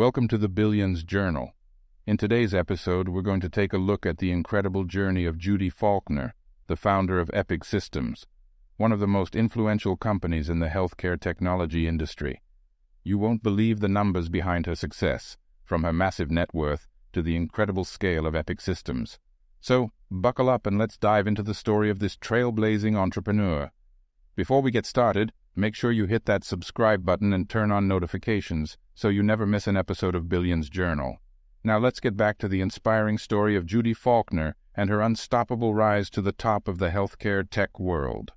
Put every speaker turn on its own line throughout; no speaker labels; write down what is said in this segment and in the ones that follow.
Welcome to the Billions Journal. In today's episode, we're going to take a look at the incredible journey of Judy Faulkner, the founder of Epic Systems, one of the most influential companies in the healthcare technology industry. You won't believe the numbers behind her success, from her massive net worth to the incredible scale of Epic Systems. So, buckle up and let's dive into the story of this trailblazing entrepreneur. Before we get started, make sure you hit that subscribe button and turn on notifications so you never miss an episode of Billions Journal. Now let's get back to the inspiring story of Judy Faulkner and her unstoppable rise to the top of the healthcare tech world.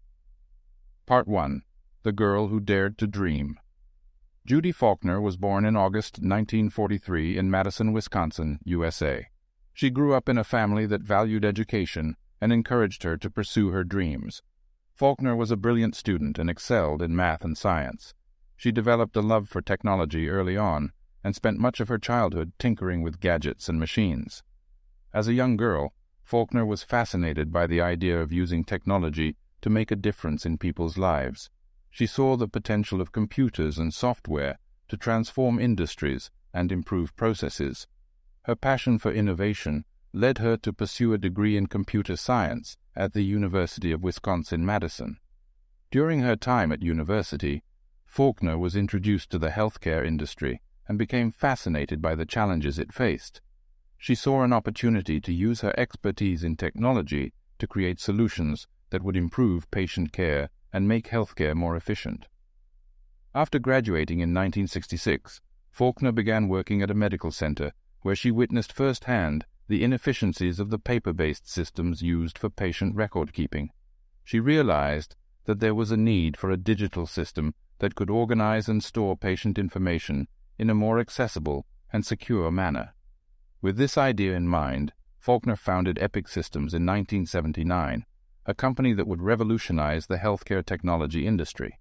Part 1 The Girl Who Dared to Dream. Judy Faulkner was born in August 1943 in Madison, Wisconsin, USA. She grew up in a family that valued education and encouraged her to pursue her dreams. Faulkner was a brilliant student and excelled in math and science. She developed a love for technology early on and spent much of her childhood tinkering with gadgets and machines. As a young girl, Faulkner was fascinated by the idea of using technology to make a difference in people's lives. She saw the potential of computers and software to transform industries and improve processes. Her passion for innovation led her to pursue a degree in computer science at the University of Wisconsin-Madison. During her time at university, Faulkner was introduced to the healthcare industry and became fascinated by the challenges it faced. She saw an opportunity to use her expertise in technology to create solutions that would improve patient care and make healthcare more efficient. After graduating in 1966, Faulkner began working at a medical center where she witnessed firsthand the inefficiencies of the paper-based systems used for patient record keeping. She realized that there was a need for a digital system that could organize and store patient information in a more accessible and secure manner. With this idea in mind, Faulkner founded Epic Systems in 1979, a company that would revolutionize the healthcare technology industry.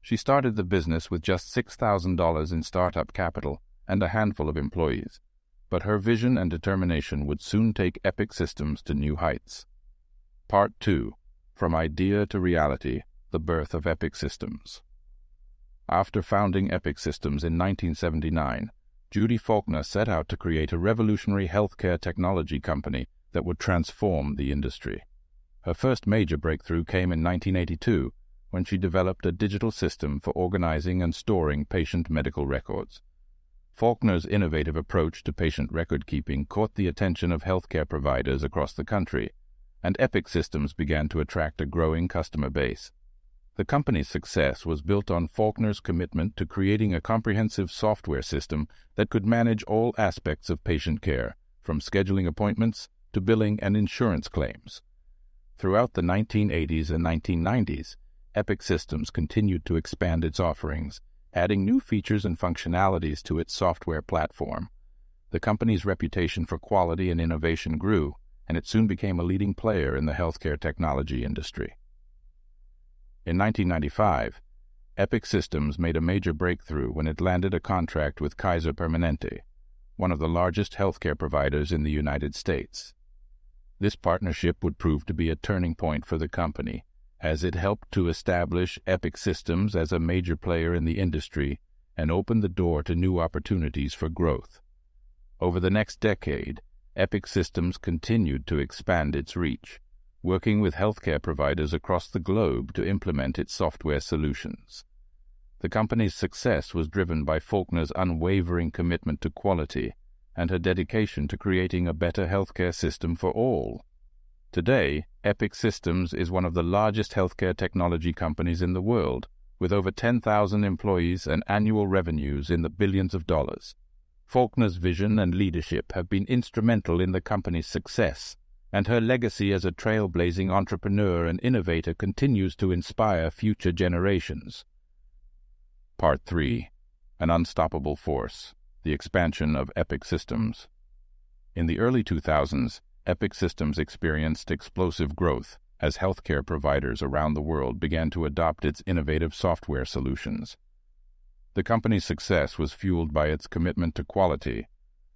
She started the business with just $6,000 in startup capital and a handful of employees but her vision and determination would soon take Epic Systems to new heights. Part 2 From Idea to Reality The Birth of Epic Systems. After founding Epic Systems in 1979, Judy Faulkner set out to create a revolutionary healthcare technology company that would transform the industry. Her first major breakthrough came in 1982 when she developed a digital system for organizing and storing patient medical records. Faulkner's innovative approach to patient record keeping caught the attention of healthcare providers across the country, and Epic Systems began to attract a growing customer base. The company's success was built on Faulkner's commitment to creating a comprehensive software system that could manage all aspects of patient care, from scheduling appointments to billing and insurance claims. Throughout the 1980s and 1990s, Epic Systems continued to expand its offerings adding new features and functionalities to its software platform. The company's reputation for quality and innovation grew, and it soon became a leading player in the healthcare technology industry. In 1995, Epic Systems made a major breakthrough when it landed a contract with Kaiser Permanente, one of the largest healthcare providers in the United States. This partnership would prove to be a turning point for the company as it helped to establish Epic Systems as a major player in the industry and opened the door to new opportunities for growth. Over the next decade, Epic Systems continued to expand its reach, working with healthcare providers across the globe to implement its software solutions. The company's success was driven by Faulkner's unwavering commitment to quality and her dedication to creating a better healthcare system for all. Today, Epic Systems is one of the largest healthcare technology companies in the world, with over 10,000 employees and annual revenues in the billions of dollars. Faulkner's vision and leadership have been instrumental in the company's success, and her legacy as a trailblazing entrepreneur and innovator continues to inspire future generations. Part 3 An Unstoppable Force The Expansion of Epic Systems. In the early 2000s, Epic Systems experienced explosive growth as healthcare providers around the world began to adopt its innovative software solutions. The company's success was fueled by its commitment to quality,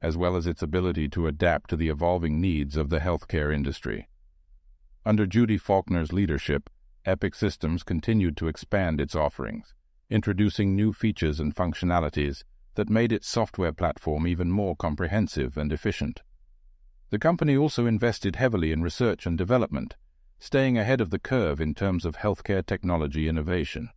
as well as its ability to adapt to the evolving needs of the healthcare industry. Under Judy Faulkner's leadership, Epic Systems continued to expand its offerings, introducing new features and functionalities that made its software platform even more comprehensive and efficient. The company also invested heavily in research and development, staying ahead of the curve in terms of healthcare technology innovation.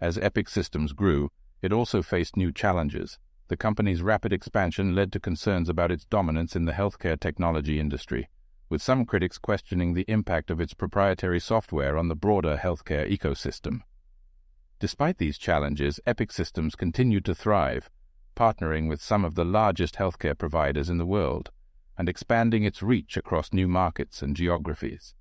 As Epic Systems grew, it also faced new challenges. The company's rapid expansion led to concerns about its dominance in the healthcare technology industry, with some critics questioning the impact of its proprietary software on the broader healthcare ecosystem. Despite these challenges, Epic Systems continued to thrive, partnering with some of the largest healthcare providers in the world and expanding its reach across new markets and geographies.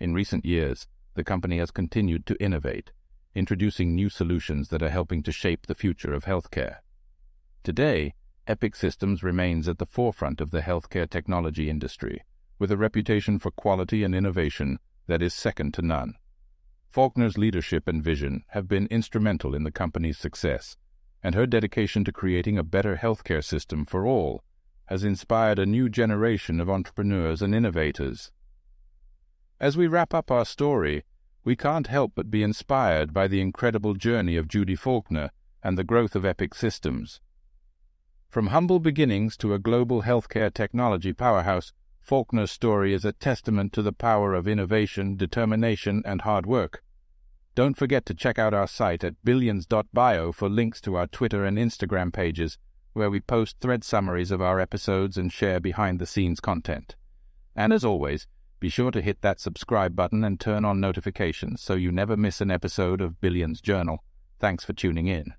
In recent years, the company has continued to innovate, introducing new solutions that are helping to shape the future of healthcare. Today, Epic Systems remains at the forefront of the healthcare technology industry, with a reputation for quality and innovation that is second to none. Faulkner's leadership and vision have been instrumental in the company's success, and her dedication to creating a better healthcare system for all has inspired a new generation of entrepreneurs and innovators. As we wrap up our story, we can't help but be inspired by the incredible journey of Judy Faulkner and the growth of Epic Systems. From humble beginnings to a global healthcare technology powerhouse, Faulkner's story is a testament to the power of innovation, determination, and hard work. Don't forget to check out our site at billions.bio for links to our Twitter and Instagram pages, where we post thread summaries of our episodes and share behind the scenes content. And as always, be sure to hit that subscribe button and turn on notifications so you never miss an episode of Billions Journal. Thanks for tuning in.